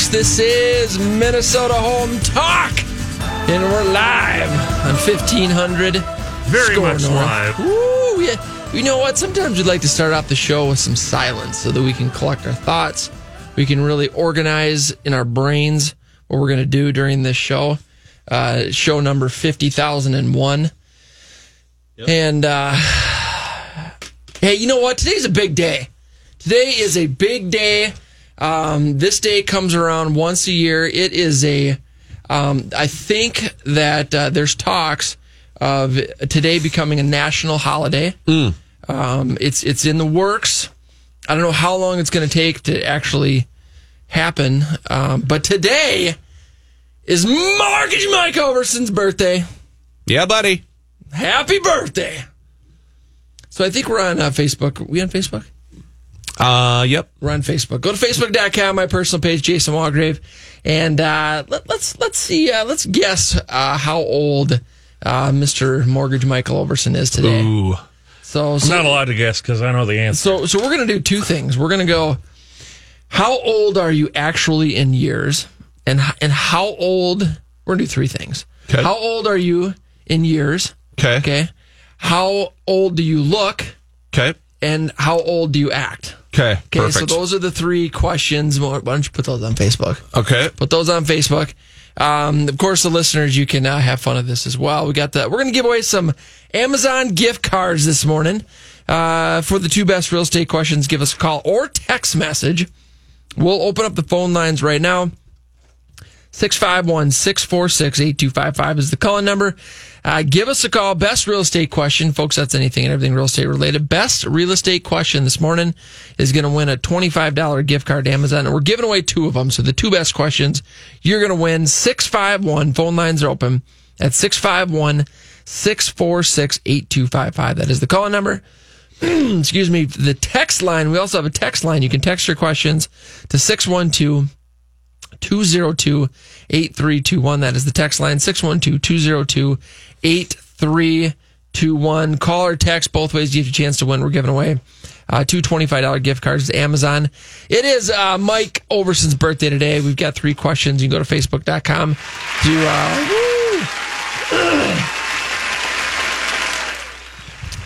folks. This is Minnesota Home Talk, and we're live on 1500. Very SKOR much North. live. Ooh, yeah. You know what? Sometimes we'd like to start off the show with some silence so that we can collect our thoughts. We can really organize in our brains what we're going to do during this show. Uh, show number 50,001. And, uh, hey, you know what? Today's a big day. Today is a big day. Um, this day comes around once a year. It is a, um, I think that uh, there's talks of today becoming a national holiday. Um, it's it's in the works. I don't know how long it's going to take to actually happen, um, but today is Mortgage Mike Overson's birthday. Yeah, buddy. Happy birthday! So I think we're on uh, Facebook. we on Facebook? Uh, yep. We're on Facebook. Go to facebook.com, my personal page, Jason Walgrave, and uh, let, let's let's see. Uh, let's guess uh, how old uh, Mr. Mortgage Michael Overson is today. Ooh. So, I'm so not allowed to guess because I know the answer. So, so we're going to do two things. We're going to go, how old are you actually in years? And, and how old, we're going to do three things. Okay. How old are you in years? Okay. Okay. How old do you look? Okay. And how old do you act? Okay. Okay. So those are the three questions. Why don't you put those on Facebook? okay. Put those on Facebook. Um, of course, the listeners, you can uh, have fun of this as well. We got the. We're going to give away some Amazon gift cards this morning. Uh, for the two best real estate questions, give us a call or text message. We'll open up the phone lines right now. 651 646 8255 is the calling number. Uh, give us a call. Best real estate question. Folks, that's anything and everything real estate related. Best real estate question this morning is going to win a $25 gift card to Amazon. And we're giving away two of them. So the two best questions, you're going to win 651. Phone lines are open at 651 646 8255. That is the calling number excuse me, the text line. We also have a text line. You can text your questions to 612 202 8321. That is the text line 612 202 8321. Call or text both ways. You have a chance to win. We're giving away uh, two $25 gift cards to Amazon. It is uh, Mike Overson's birthday today. We've got three questions. You can go to facebook.com to. Uh.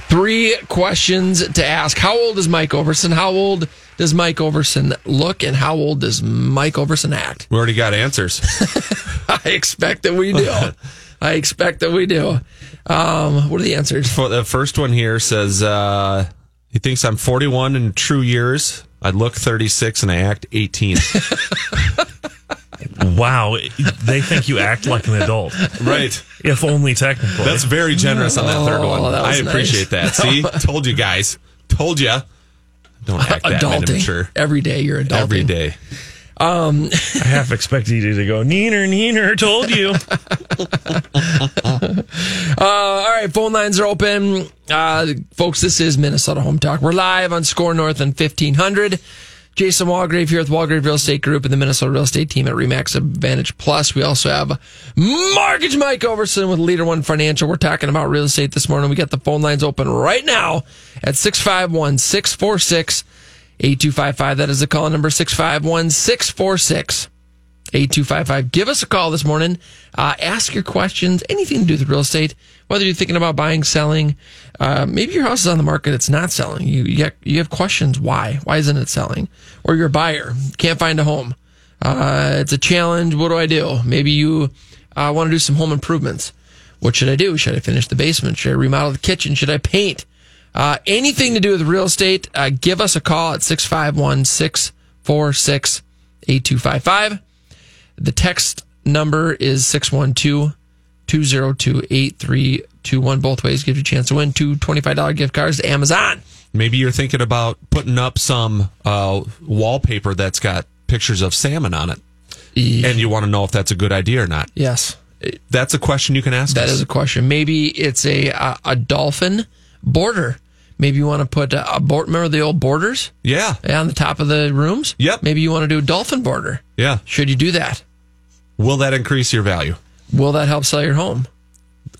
Three questions to ask. How old is Mike Overson? How old does Mike Overson look? And how old does Mike Overson act? We already got answers. I expect that we do. I expect that we do. Um, what are the answers? For the first one here says uh, he thinks I'm 41 in true years. I look 36 and I act 18. wow, they think you act like an adult, right. if only technically. That's very generous on that third one. that was I appreciate nice. that. See, told you guys. Told you. Don't act that Adulting. immature Every day you're adulting. every day. I half expected you to go neener neener. Told you. Uh, all right, phone lines are open. Uh, folks, this is Minnesota Home Talk. We're live on SKOR North and 1500. Jason Walgrave here with Walgrave Real Estate Group and the Minnesota Real Estate Team at Remax Advantage Plus. We also have Mortgage Mike Overson with Leader One Financial. We're talking about real estate this morning. We got the phone lines open right now at 651 646 8255. That is the call number 651 646 8255. Give us a call this morning. Uh, ask your questions, anything to do with real estate, whether you're thinking about buying, selling. Uh, maybe your house is on the market, it's not selling. You, you, you have questions. Why? Why isn't it selling? Or you're a buyer, can't find a home. Uh, it's a challenge. What do I do? Maybe you uh, want to do some home improvements. What should I do? Should I finish the basement? Should I remodel the kitchen? Should I paint? Uh, anything to do with real estate, uh, give us a call at 651 646 8255. The text number is 612 202 8321. Both ways give you a chance to win two $25 gift cards to Amazon. Maybe you're thinking about putting up some uh, wallpaper that's got pictures of salmon on it, and you want to know if that's a good idea or not. Yes, That's a question you can ask that us. is a question. Maybe it's a a, a dolphin border. Maybe you want to put a, a board. Remember the old borders Yeah, on the top of the rooms? Yep. Maybe you want to do a dolphin border. yeah. Should you do that? Will that increase your value? Will that help sell your home?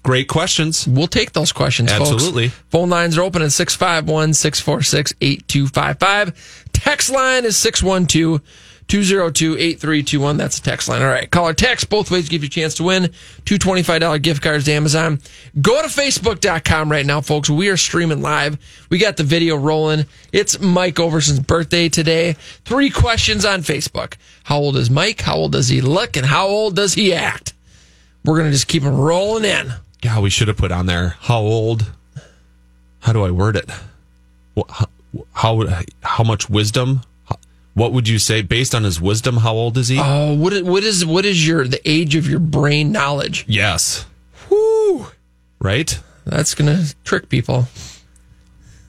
Great questions. We'll take those questions, Absolutely. folks. Phone lines are open at 651 646 8255. Text line is 612 202 8321. That's the text line. All right. Call or text. Both ways give you a chance to win two $25 gift cards to Amazon. Go to Facebook.com right now, folks. We are streaming live. We got the video rolling. It's Mike Overson's birthday today. Three questions on Facebook. How old is Mike? How old does he look? And how old does he act? We're going to just keep them rolling in. Yeah, we should have put on there how old. How do I word it? How, how how much wisdom? What would you say based on his wisdom? How old is he? Oh, what is, what is what is your the age of your brain knowledge? yes, Whoo, right. that's gonna trick people.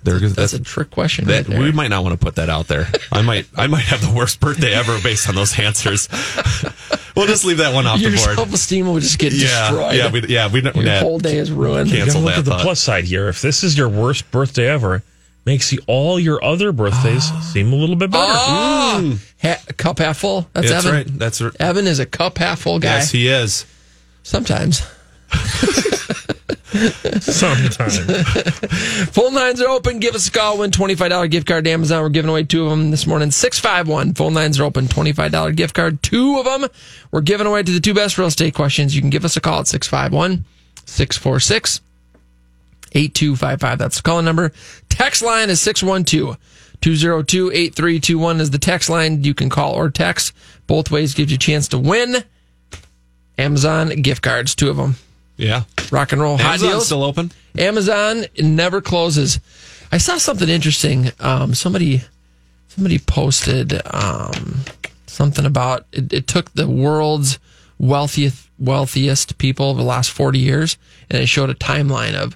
There, That's that's a trick question. that. right. We might not want to put that out there. I might I might have the worst birthday ever based on those answers. we'll just leave that one off your the board. self esteem will just get Yeah, destroyed. yeah, we, yeah. We don't. your yeah. whole day is ruined. You Cancel gotta look that at the thought. plus side here. If this is your worst birthday ever, makes you all your other birthdays seem a little bit better. Ah, ha- cup half full. That's, That's Evan. right. That's right. Evan is a cup half full guy. Yes, he is. Sometimes. Sometimes. Phone lines are open. Give us a call. Win $25 gift card to Amazon. We're giving away two of them this morning. 651. Phone lines are open. $25 gift card. Two of them. We're giving away to the two best real estate questions. You can give us a call at 651 646 8255. That's the calling number. Text line is 612 202 8321 is the text line. You can call or text. Both ways gives you a chance to win Amazon gift cards. Two of them. Yeah. Rock and roll hot deals. still open. Amazon never closes. I saw something interesting. Um, somebody somebody posted um, something about it, it took the world's wealthiest wealthiest people of the last forty years, and it showed a timeline of.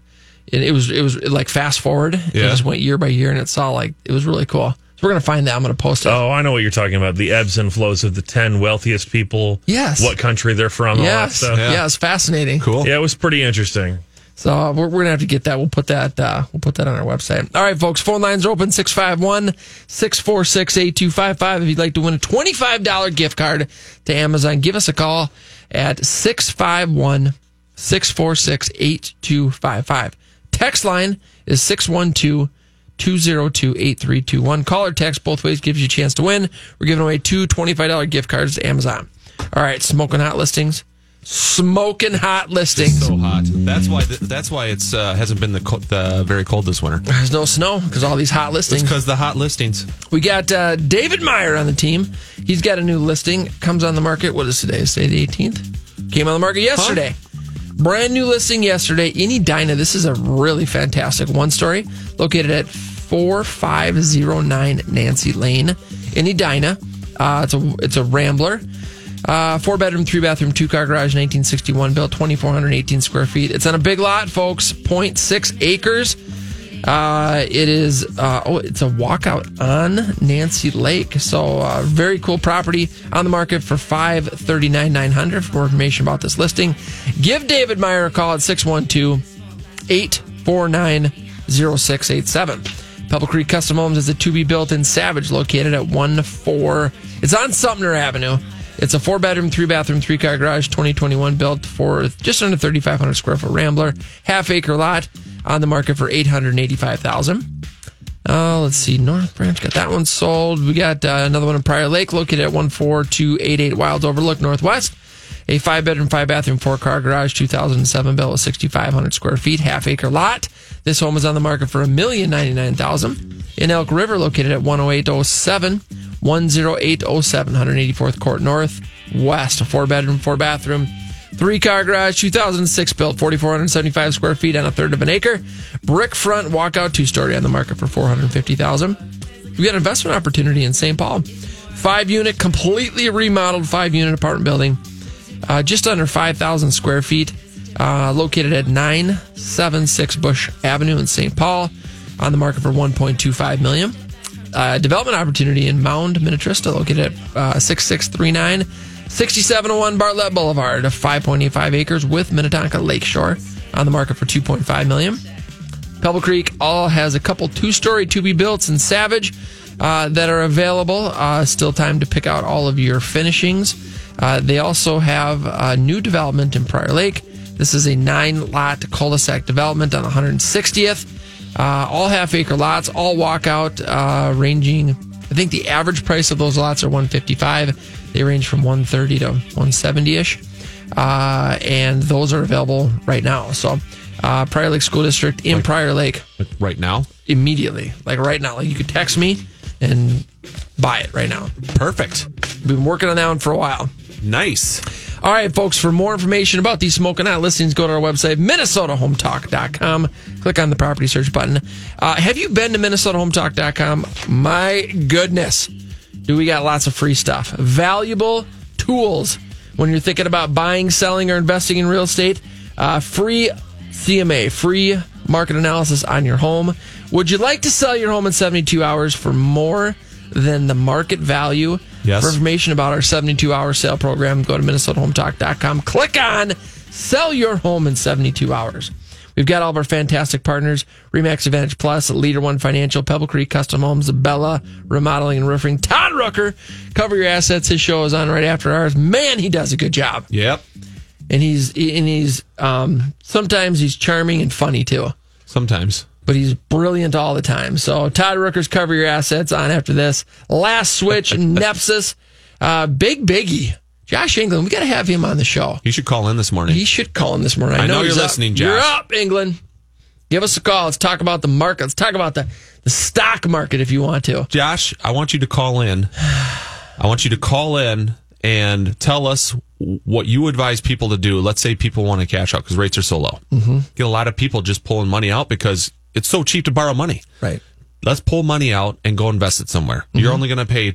And it was it was like fast forward. It Yeah. just went year by year, and it saw like it was really cool. So we're gonna find that. I'm gonna post it. oh, I know what you're talking about. The ebbs and flows of the 10 wealthiest people. Yes. What country they're from. All that yes, stuff. yeah. it's fascinating. Cool. Yeah, it was pretty interesting. So uh, we're, we're gonna have to get that. We'll put that. Uh, we'll put that on our website. All right, folks. Phone lines are open 651-646-8255. If you'd like to win a twenty-five dollar gift card to Amazon, give us a call at 651-646-8255. Text line is 612 202 8321. Call or text both ways gives you a chance to win. We're giving away two $25 gift cards to Amazon. All right, smoking hot listings. Smoking hot listings. So hot. That's why. th- That's why it's uh, hasn't been the, co- the very cold this winter. There's no snow because all these hot It's listings. because the hot listings. We got uh, David Meyer on the team. He's got a new listing. Comes on the market. What is today? Say the 18th. Came on the market yesterday. Brand new listing yesterday. Any Edina. This is a really fantastic one story located at 4509 Nancy Lane in Edina. Uh, it's a it's a Rambler. Uh, four bedroom, three bathroom, two car garage, 1961 built, 2,418 square feet. It's on a big lot, folks, 0.6 acres. Uh, it is, uh, oh, it's a walkout on Nancy Lake. So, uh, very cool property on the market for five thirty nine nine hundred. For more information about this listing, give David Meyer a call at 612 849 0687. Pebble Creek Custom Homes is a to be built in Savage located at 1 4. It's on Sumner Avenue. It's a four bedroom, three bathroom, three car garage, 2021 built for just under 3,500 square foot Rambler, half acre lot on the market for 885000 uh, let's see. North Branch got that one sold. We got uh, another one in Prior Lake located at 14288 Wilds Overlook Northwest. A five bedroom, five bathroom, four car garage, 2007 built with 6,500 square feet, half acre lot. This home is on the market for a million ninety nine thousand in Elk River, located at 10807, 10807, 184th Court North West. A four bedroom, four bathroom, three car garage, 2006 built, 4,475 square feet on a third of an acre. Brick front walkout, two story on the market for 450,000. We got an investment opportunity in St. Paul. Five unit, completely remodeled five unit apartment building uh, just under 5,000 square feet, uh, located at 976 Bush Avenue in St. Paul, on the market for 1.25 million. Uh, development opportunity in Mound, Minnetrista, located at uh, 6639 6701 Bartlett Boulevard, 5.85 acres with Minnetonka Lakeshore, on the market for 2.5 million. Pebble Creek all has a couple two story to be built in Savage uh, that are available. Uh, still time to pick out all of your finishings. Uh, they also have a new development in Prior Lake. This is a nine lot cul de sac development on 160th. Uh, all half acre lots, all walkout, uh, ranging I think the average price of those lots are 155. They range from 130 to 170 ish, uh, and those are available right now. So, uh, Prior Lake School District in Prior Lake Right now? immediately, like right now. Like you could text me and buy it right now. Perfect. We've been working on that one for a while. Nice. All right, folks, for more information about these smoking hot listings, go to our website, minnesotahometalk.com. Click on the property search button. Uh, have you been to minnesotahometalk.com? My goodness, do we got lots of free stuff. Valuable tools when you're thinking about buying, selling, or investing in real estate. Uh, free CMA, free market analysis on your home. Would you like to sell your home in 72 hours for more than the market value? Yes. For information about our 72 hour sale program, go to MinnesotaHometalk.com. Click on Sell Your Home in 72 Hours. We've got all of our fantastic partners Remax Advantage Plus, Leader One Financial, Pebble Creek Custom Homes, Bella Remodeling and Roofing, Todd Rooker. Cover Your Assets. His show is on right after ours. Man, he does a good job. Yep. And he's, and he's, um, sometimes he's charming and funny too Sometimes. But he's brilliant all the time. So Todd Rooker's cover your assets on after this. Last switch, Nepsis, uh, big biggie. Josh England, we got to have him on the show. He should call in this morning. He should call in this morning. I know he's you're up. listening, You're up, England. Give us a call. Let's talk about the market. Let's talk about the, the stock market if you want to. Josh, I want you to call in. I want you to call in and tell us what you advise people to do. Let's say people want to cash out because rates are so low. Mm-hmm. Get a lot of people just pulling money out because it's so cheap to borrow money. Right. Let's pull money out and go invest it somewhere. You're mm-hmm. only going to pay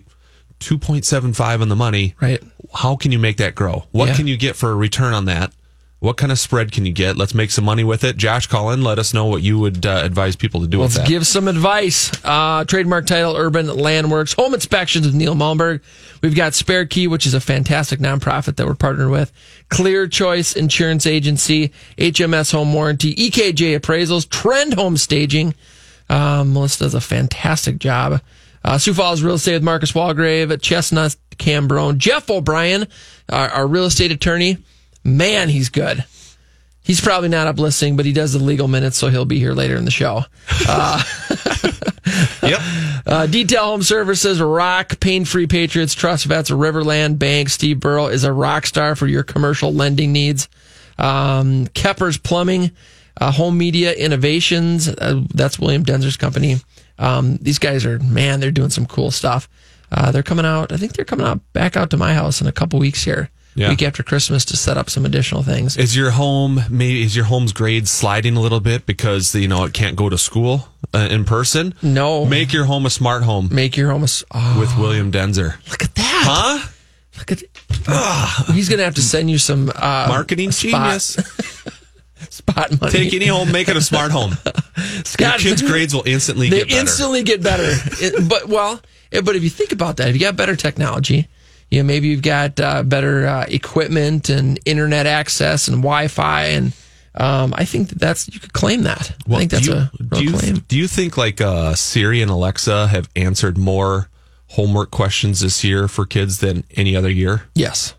2.75 on the money. Right. How can you make that grow? What Yeah. can you get for a return on that? What kind of spread can you get? Let's make some money with it. Josh, call in. Let us know what you would uh, advise people to do Let's with that. give some advice. Uh, trademark title, Urban Landworks, home inspections with Neil Malmberg. We've got Spare Key, which is a fantastic nonprofit that we're partnered with. Clear Choice Insurance Agency, HMS Home Warranty, EKJ Appraisals, Trend Home Staging. Um, Melissa does a fantastic job. Uh, Sioux Falls Real Estate with Marcus Walgrave, at Chestnut Cambronne, Jeff O'Brien, our, our real estate attorney. Man, he's good. He's probably not up listening, but he does the legal minutes, so he'll be here later in the show. Uh, yep. Uh, Detail Home Services, Rock, Pain Free Patriots, Trust Vets, Riverland Bank. Steve Burrow is a rock star for your commercial lending needs. Um, Keppers Plumbing, uh, Home Media Innovations. Uh, that's William Denzer's company. Um, these guys are, man, they're doing some cool stuff. Uh, they're coming out, I think they're coming out back out to my house in a couple weeks here. Yeah. Week after Christmas to set up some additional things. Is your home maybe is your home's grade sliding a little bit because you know it can't go to school uh, in person? No. Make your home a smart home Make your home a, oh, with William Denzer. look at that. Huh? Look at, Ugh. he's going to have to send you some, uh, Marketing spot- genius. spot money. Take any home, make it a smart home. Your Scott, kids' grades will instantly they get better. They instantly get better. It- but well, eh, but if you think about that, if you got better technology, you know, maybe you've got uh, better uh, equipment and internet access and Wi-Fi, and um, I think that that's you could claim that. I think that's do you, a real do you, claim. Do you think like uh, Siri and Alexa have answered more homework questions this year for kids than any other year? Yes,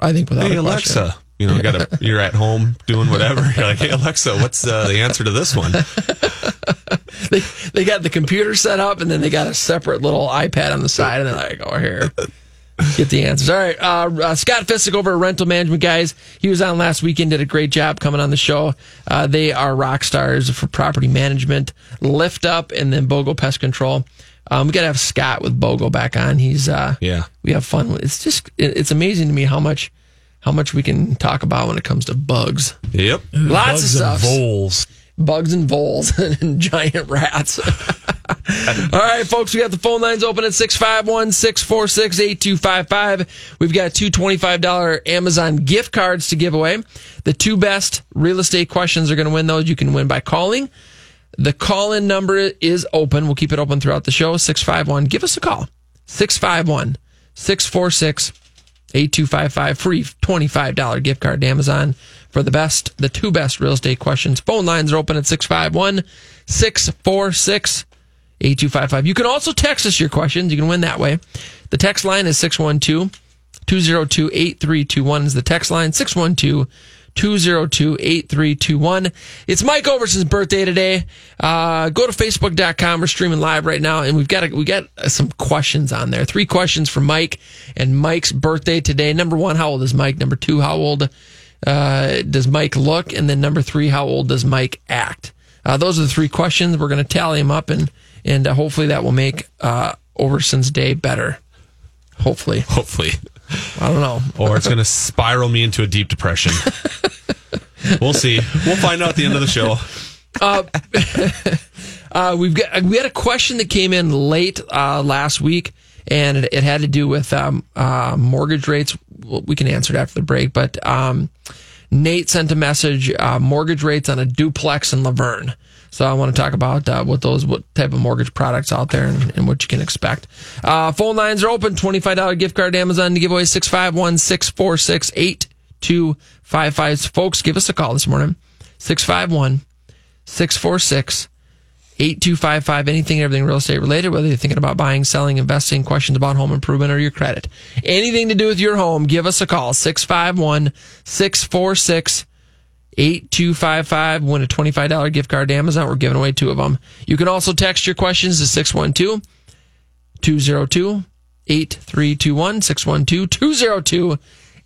I think without Hey a question. Alexa, you know, got a, you're at home doing whatever. You're like, hey Alexa, what's uh, the answer to this one? they they got the computer set up and then they got a separate little iPad on the side and they're like, oh here. Get the answers. All right. Uh, uh, Scott Fissick over at Rental Management Guys. He was on last weekend, did a great job coming on the show. Uh, they are rock stars for property management, lift up, and then Bogo Pest Control. Um, we got to have Scott with Bogo back on. He's, uh, Yeah. we have fun. It's just, it, it's amazing to me how much, how much we can talk about when it comes to bugs. Yep. Lots of Bugs and stuff voles. Bugs and voles and giant rats. All right, folks, we got the phone lines open at 651 646 8255. We've got two $25 Amazon gift cards to give away. The two best real estate questions are going to win those. You can win by calling. The call in number is open. We'll keep it open throughout the show. 651. Give us a call. 651 646 8255 free $25 gift card to Amazon for the best, the two best real estate questions. Phone lines are open at 651 646 8255. You can also text us your questions. You can win that way. The text line is 612 202 8321 is the text line 612 202 8321. It's Mike Overson's birthday today. Uh, go to facebook.com. We're streaming live right now, and we've got a, we got some questions on there. Three questions for Mike and Mike's birthday today. Number one, how old is Mike? Number two, how old uh, does Mike look? And then number three, how old does Mike act? Uh, those are the three questions. We're going to tally them up, and and uh, hopefully that will make uh, Overson's day better. Hopefully, Hopefully. I don't know. Or it's going to spiral me into a deep depression. we'll see. We'll find out at the end of the show. Uh, we've got we had a question that came in late uh, last week, and it, it had to do with um, uh, mortgage rates. We can answer it after the break, but um, Nate sent a message: uh, mortgage rates on a duplex in Luverne. So I want to talk about uh, what those what type of mortgage products out there and, and what you can expect. Uh, phone lines are open. Twenty five dollar gift card to Amazon to give away six five one six four six eight two five five. Folks, give us a call this morning. 651 646 8255, anything and everything real estate related, whether you're thinking about buying, selling, investing, questions about home improvement or your credit. Anything to do with your home, give us a call. 651 646 8255. Win a $25 gift card to Amazon. We're giving away two of them. You can also text your questions to 612 202 8321. 612 202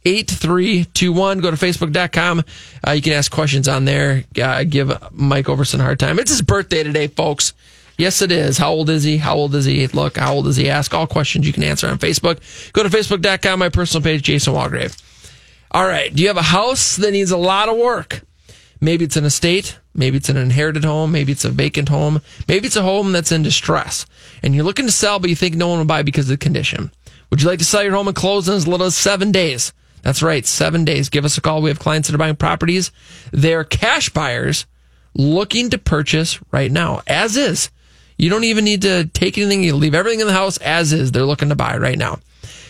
8321. Go to facebook.com. Uh, you can ask questions on there. Uh, give Mike Overson a hard time. It's his birthday today, folks. Yes, it is. How old is he? How old is he? Look, how old is he ask? All questions you can answer on Facebook. Go to facebook.com, my personal page, Jason Walgrave. All right. Do you have a house that needs a lot of work? Maybe it's an estate. Maybe it's an inherited home. Maybe it's a vacant home. Maybe it's a home that's in distress and you're looking to sell, but you think no one will buy because of the condition. Would you like to sell your home and close in as little as seven days? That's right. Seven days. Give us a call. We have clients that are buying properties. They're cash buyers looking to purchase right now as is. You don't even need to take anything. You leave everything in the house as is. They're looking to buy right now.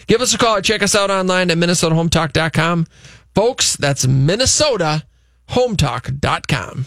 Give us a call. Or check us out online at minnesotahometalk.com. Folks, that's minnesotahometalk.com.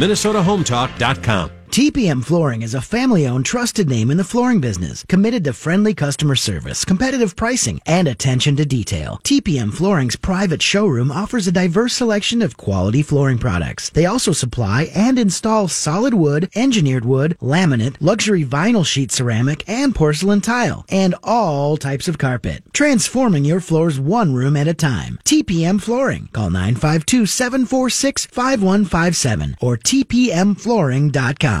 MinnesotaHometalk.com. TPM Flooring is a family owned, trusted name in the flooring business, committed to friendly customer service, competitive pricing, and attention to detail. TPM Flooring's private showroom offers a diverse selection of quality flooring products. They also supply and install solid wood, engineered wood, laminate, luxury vinyl sheet ceramic, and porcelain tile, and all types of carpet, transforming your floors one room at a time. TPM Flooring. Call 952 746 5157 or tpmflooring.com.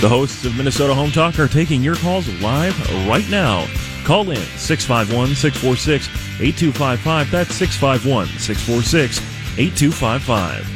The hosts of Minnesota Home Talk are taking your calls live right now. Call in 651 646 8255. That's 651 646 8255.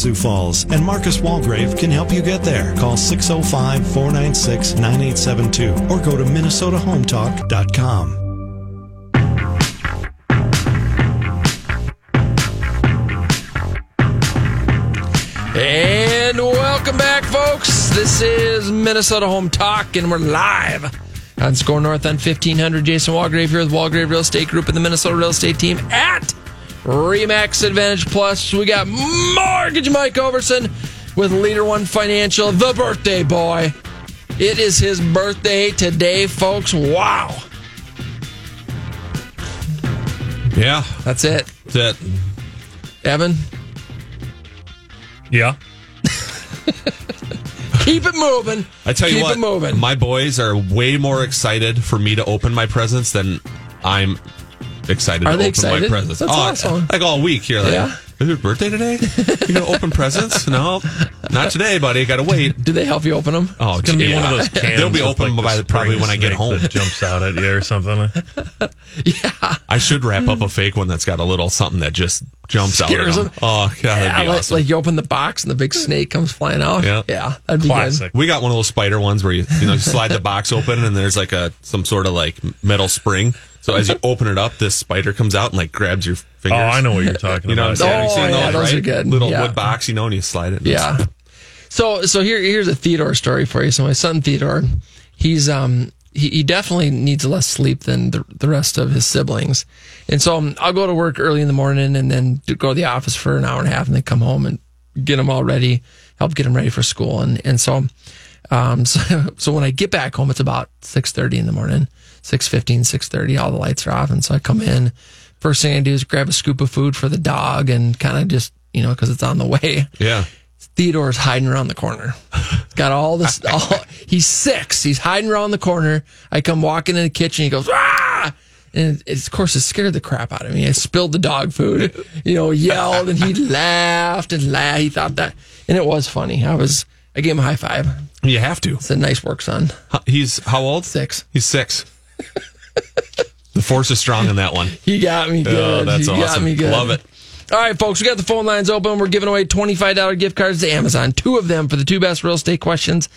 Sioux Falls, and Marcus Walgrave can help you get there. Call 605 496 9872 or go to MinnesotaHometalk.com. And welcome back, folks. This is Minnesota Home Talk, and we're live on SKOR North on 1500. Jason Walgrave here with Walgrave Real Estate Group and the Minnesota Real Estate Team at Remax Advantage Plus. We got Mortgage Mike Overson with Leader One Financial, the birthday boy. It is his birthday today, folks. Wow. Yeah, That's it. that Evan, Yeah. keep it moving. I tell you keep what, it moving. my boys are way more excited for me to open my presents than I'm excited Are to they open excited? my presents. That's Oh, awesome. Like all week here, like, Yeah. is your birthday today? You gonna open presents? No, not today, buddy. Gotta wait. Do they help you open them? Oh, It's gonna be yeah. one of those cans. They'll be with, open like, by the the, probably when I get home. That jumps out at you or something. Yeah. I should wrap up a fake one that's got a little something that just jumps out. Scares at 'em. them. Oh, God, that'd Yeah, be like, awesome. like you open the box and the big snake comes flying out. Yeah. yeah, that'd be Classic. We got one of those spider ones where you you know you slide the box open and there's like a some sort of like metal spring. So as you open it up, this spider comes out and like grabs your fingers. Oh. I know what you're talking You know about. what I'm saying? Oh, yeah, those, those right? are good. Little Yeah. wood box, you know, and you slide it. good. Yeah. So so here here's a Theodore story for you. So my son Theodore, he's um he, he definitely needs less sleep than the, the rest of his siblings, and so um, I'll go to work early in the morning and then go to the office for an hour and a half and then come home and get him all ready, help get him ready for school, and and so. Um, so, so when I get back home, it's about 6.30 in the morning, 6.15, 6.30, all the lights are off. And so I come in, first thing I do is grab a scoop of food for the dog and kind of just, you know, cause it's on the way. Yeah. Theodore's hiding around the corner. He's Got all this, all, he's six. He's hiding around the corner. I come walking in the kitchen. He goes, ah! And it's, of course, it scared the crap out of me. I spilled the dog food, you know, yelled and he laughed and laughed. He thought that, and it was funny. I was, I gave him a high five. You have to. It's a nice work, son. He's how old? Six. He's six. the force is strong in that one. You got me oh, good. Oh, that's got awesome. me good. Love it. All right, folks, we got the phone lines open. We're giving away $25 gift cards to Amazon, two of them for the two best real estate questions.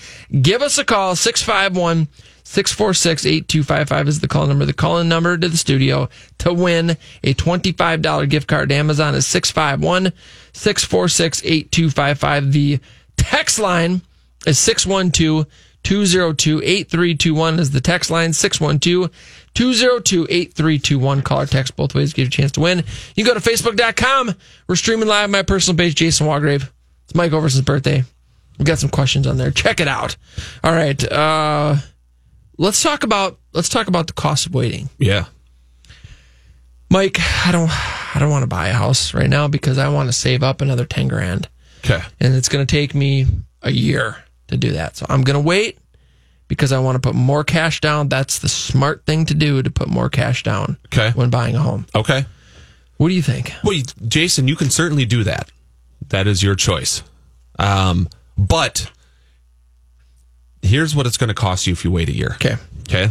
Give us a call, 651 646 8255 is the call number. The call in number to the studio to win a $25 gift card to Amazon is 651 646 8255. The text line is 612 202 8321 is the text line 612 202 8321. Call or text both ways, give you a chance to win. You can go to facebook.com. We're streaming live my personal page, Jason Walgrave. It's Mike Overson's birthday. We've got some questions on there. Check it out. All right. Uh, let's talk about let's talk about the cost of waiting. Yeah. Mike, I don't I don't want to buy a house right now because I want to save up another 10 grand. Okay. and it's going to take me a year to do that. So I'm going to wait because I want to put more cash down. That's the smart thing to do to put more cash down Okay. when buying a home. Okay. What do you think? Well, Jason, you can certainly do that. That is your choice. Um, but here's what it's going to cost you if you wait a year. Okay. Okay.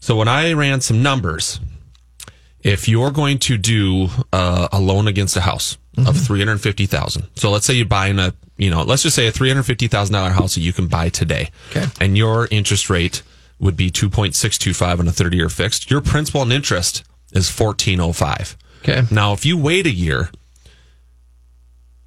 So when I ran some numbers, if you're going to do uh, a loan against a house of three hundred fifty thousand, so let's say you're buying a, you know, let's just say a three hundred fifty thousand dollar house that you can buy today, Okay. and your interest rate would be two point six two five on a thirty year fixed. Your principal and interest is fourteen oh five. Okay. Now, if you wait a year,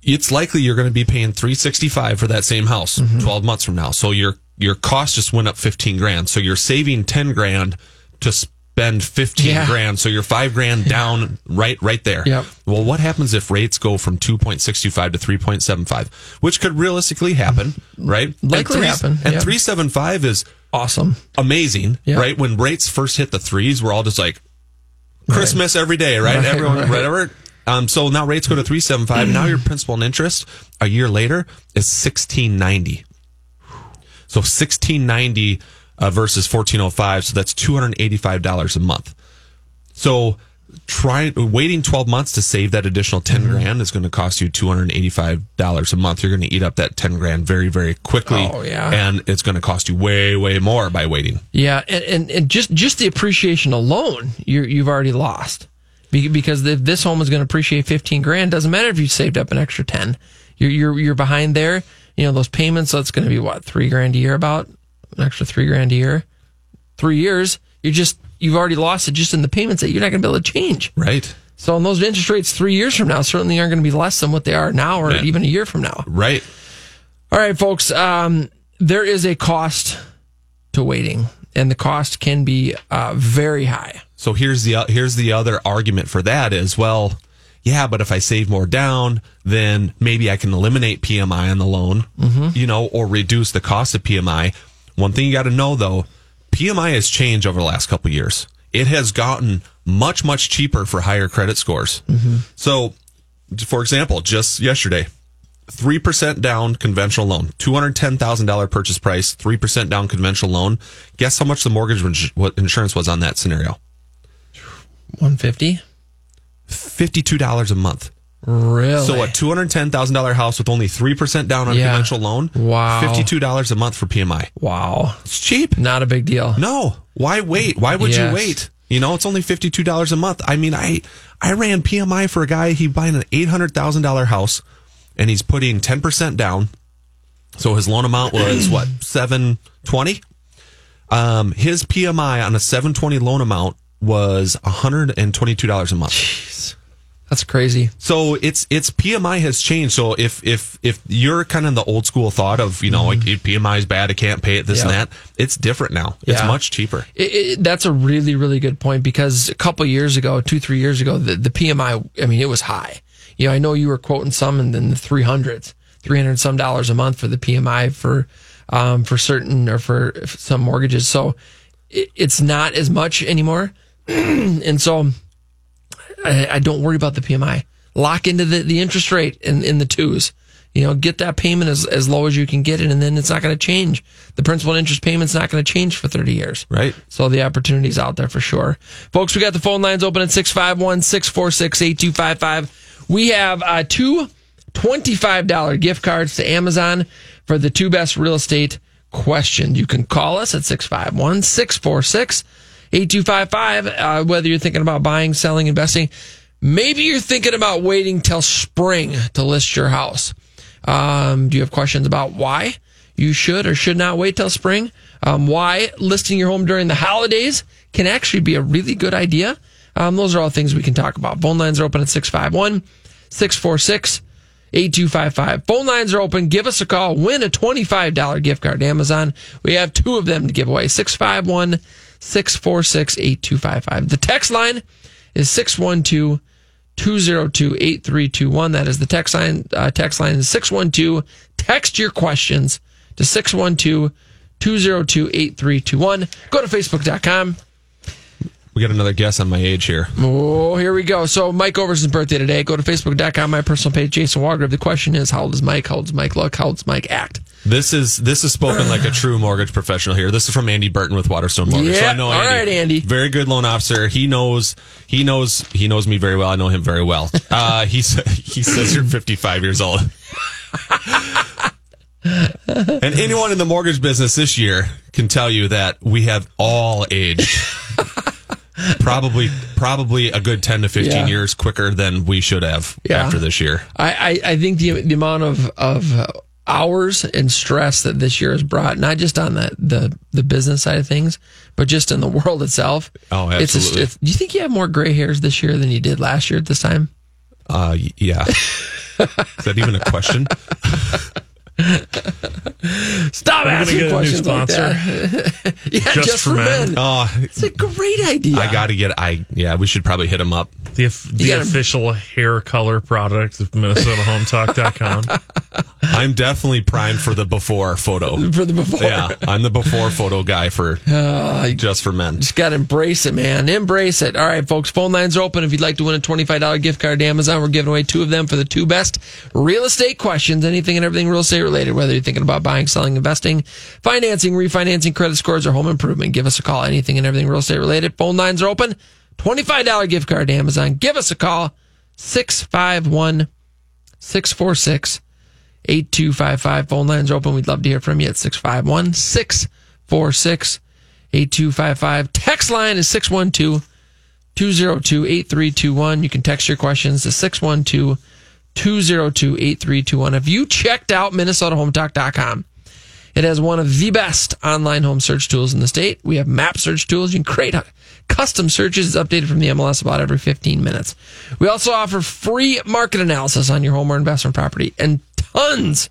it's likely you're going to be paying 365 for that same house mm-hmm. 12 months from now. So your your cost just went up 15 grand. So you're saving 10 grand to spend 15 Yeah. grand. So you're 5 grand down right right there. Yep. Well, what happens if rates go from 2.625 to 3.75, which could realistically happen, right? And Likely three- happen, And yep. 375 is Awesome. amazing, Yeah. right? When rates first hit the threes, we're all just like, Christmas every day, right? Right, Everyone, right. whatever. Um, so now rates go to three seven five. Now your principal and interest a year later is sixteen ninety. So sixteen ninety uh, versus fourteen oh five. So that's two hundred eighty five dollars a month. So trying waiting 12 months to save that additional 10 Mm-hmm. grand is going to cost you $285 a month you're going to eat up that 10 grand very very quickly Oh, yeah. and it's going to cost you way way more by waiting Yeah, and, and, and just just the appreciation alone, you you've already lost because if this home is going to appreciate fifteen grand, doesn't matter if you saved up an extra ten. You're you're you're behind there. You know those payments. That's going to be what three grand a year, about an extra three grand a year. Three years, you're just you've already lost it just in the payments that you're not going to be able to change. right So, and those interest rates three years from now certainly aren't going to be less than what they are now, or Yeah. even a year from now. right All right, folks. Um, there is a cost to waiting, and the cost can be uh, very high. So here's the here's the other argument for that is well, yeah, but if I save more down, then maybe I can eliminate PMI on the loan, you know, or reduce the cost of PMI. One thing you got to know though, PMI has changed over the last couple of years. It has gotten much much cheaper for higher credit scores. Mm-hmm. So, for example, just yesterday, three percent down conventional loan, two hundred ten thousand dollar purchase price, three percent down conventional loan. Guess how much the mortgage insurance was on that scenario? One fifty. fifty-two dollars a month. Really? So a two hundred ten thousand dollar house with only three percent down on Yeah. conventional loan. Wow. fifty-two dollars a month for PMI. Wow. It's cheap. Not a big deal. No, why wait? Why would Yes. you wait? You know, it's only fifty-two dollars a month. I mean, I I ran PMI for a guy. He buying an eight hundred thousand dollar house, and he's putting ten percent down. So his loan amount was what seven twenty. Um, his PMI on a seven twenty loan amount was one hundred and twenty-two dollars a month. That's crazy. So it's it's PMI has changed. So if if if you're kind of the old school thought of you know like PMI is bad, I can't pay it, this and that, it's different now. It's much cheaper. It, it, that's a really, really good point because a couple years ago, two, three years ago, the, the PMI, I mean, it was high. You know, I know you were quoting some in the 300s, 300 some dollars a month for the PMI for, um, for certain or for some mortgages. So it, it's not as much anymore. and so I, I don't worry about the PMI. Lock into the, the interest rate in, in the twos. You know, get that payment as, as low as you can get it, and then it's not going to change. The principal and interest payment's not going to change for 30 years. Right. So the opportunity's out there for sure. Folks, we got the phone lines open at 651 646 8255. We have uh, two $25 gift cards to Amazon for the two best real estate questions. You can call us at 651 646 8255. uh, Whether you're thinking about buying, selling, investing, maybe you're thinking about waiting till spring to list your house. Um, do you have questions about why you should or should not wait till spring? Um, why listing your home during the holidays can actually be a really good idea. Um, those are all things we can talk about. Phone lines are open at 651 646 8255. Phone lines are open. Give us a call. Win a $25 gift card to Amazon. We have two of them to give away 651 646 8255. The text line is 612 202 8321. That is the text line. Uh, text line is 612. Text your questions to 612 202 8321. Go to facebook.com. We got another guess on my age here. Oh, here we go. So Mike Overson's birthday today. Go to facebook.com, my personal page, Jason Walgrave. The question is, how old is Mike? How old does Mike look? How old does Mike act? This is this is spoken like a true mortgage professional here. This is from Andy Burton with Waterstone Mortgage. so Yeah, I know all Andy. right, Andy. Very good loan officer. He knows he knows he knows me very well. I know him very well. Uh, he he says you're 55 years old. and anyone in the mortgage business this year can tell you that we have all aged. probably probably a good 10 to 15 Yeah. years quicker than we should have Yeah. after this year. I, I, I think the, the amount of, of hours and stress that this year has brought, not just on the, the, the business side of things, but just in the world itself. Oh, It's a- absolutely. it's- do you think you have more gray hairs this year than you did last year at this time? Uh, yeah. Is that even a question? Stop gonna asking get a new questions like sponsor. that. yeah, just, Just for for men. men. Oh, It's a great idea. I got to get. I yeah. We should probably hit him up. The, the gotta- official hair color product of MinnesotaHometalk.com. I'm definitely primed for the before photo. for the before. Yeah, I'm the before photo guy for ah, just for men. Just got to embrace it, man. Embrace it. All right, folks. Phone lines are open. If you'd like to win a $25 gift card to Amazon, we're giving away two of them for the two best real estate questions. Anything and everything real estate related, whether you're thinking about buying, selling, investing, financing, refinancing, credit scores, or home improvement. Give us a call. Anything and everything real estate related. Phone lines are open. $25 gift card to Amazon. Give us a call. 651 646 8255. Phone lines are open. We'd love to hear from you at 651 646 8255. Text line is 612 202 8321. You can text your questions to 612 202 8321. Have you checked out MinnesotaHometalk.com? It has one of the best online home search tools in the state. We have map search tools. You can create custom searches. It's updated from the MLS about every 15 minutes. We also offer free market analysis on your home or investment property and tons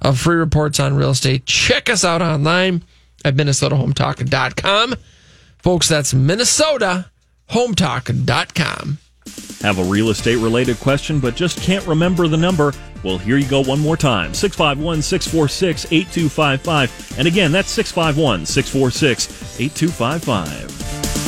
of free reports on real estate. Check us out online at MinnesotaHometalk.com. Folks, that's MinnesotaHometalk.com. Have a real estate related question but just can't remember the number? Well, here you go one more time 651 646 8255. And again, that's 651 646 8255.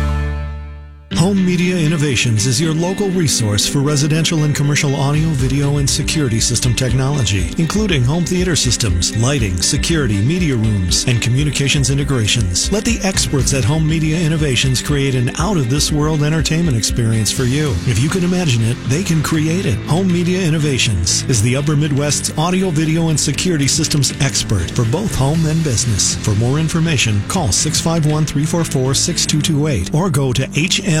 Home Media Innovations is your local resource for residential and commercial audio, video, and security system technology, including home theater systems, lighting, security, media rooms, and communications integrations. Let the experts at Home Media Innovations create an out of this world entertainment experience for you. If you can imagine it, they can create it. Home Media Innovations is the Upper Midwest's audio, video, and security systems expert for both home and business. For more information, call 651 344 6228 or go to HM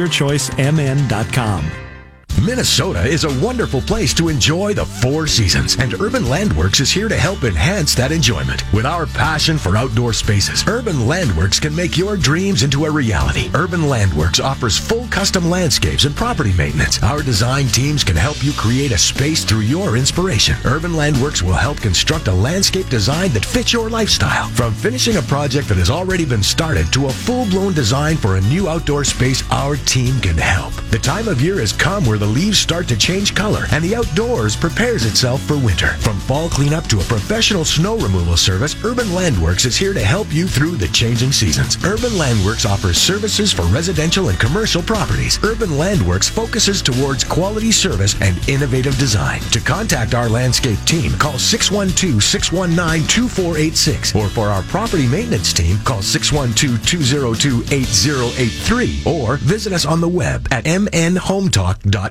clearchoicemn.com. Minnesota is a wonderful place to enjoy the four seasons, and Urban Landworks is here to help enhance that enjoyment. With our passion for outdoor spaces, Urban Landworks can make your dreams into a reality. Urban Landworks offers full custom landscapes and property maintenance. Our design teams can help you create a space through your inspiration. Urban Landworks will help construct a landscape design that fits your lifestyle. From finishing a project that has already been started to a full-blown design for a new outdoor space, our team can help. The time of year has come where the leaves start to change color and the outdoors prepares itself for winter. From fall cleanup to a professional snow removal service, Urban Landworks is here to help you through the changing seasons. Urban Landworks offers services for residential and commercial properties. Urban Landworks focuses towards quality service and innovative design. To contact our landscape team, call 612-619-2486 or for our property maintenance team, call 612-202-8083 or visit us on the web at mnhometalk.com.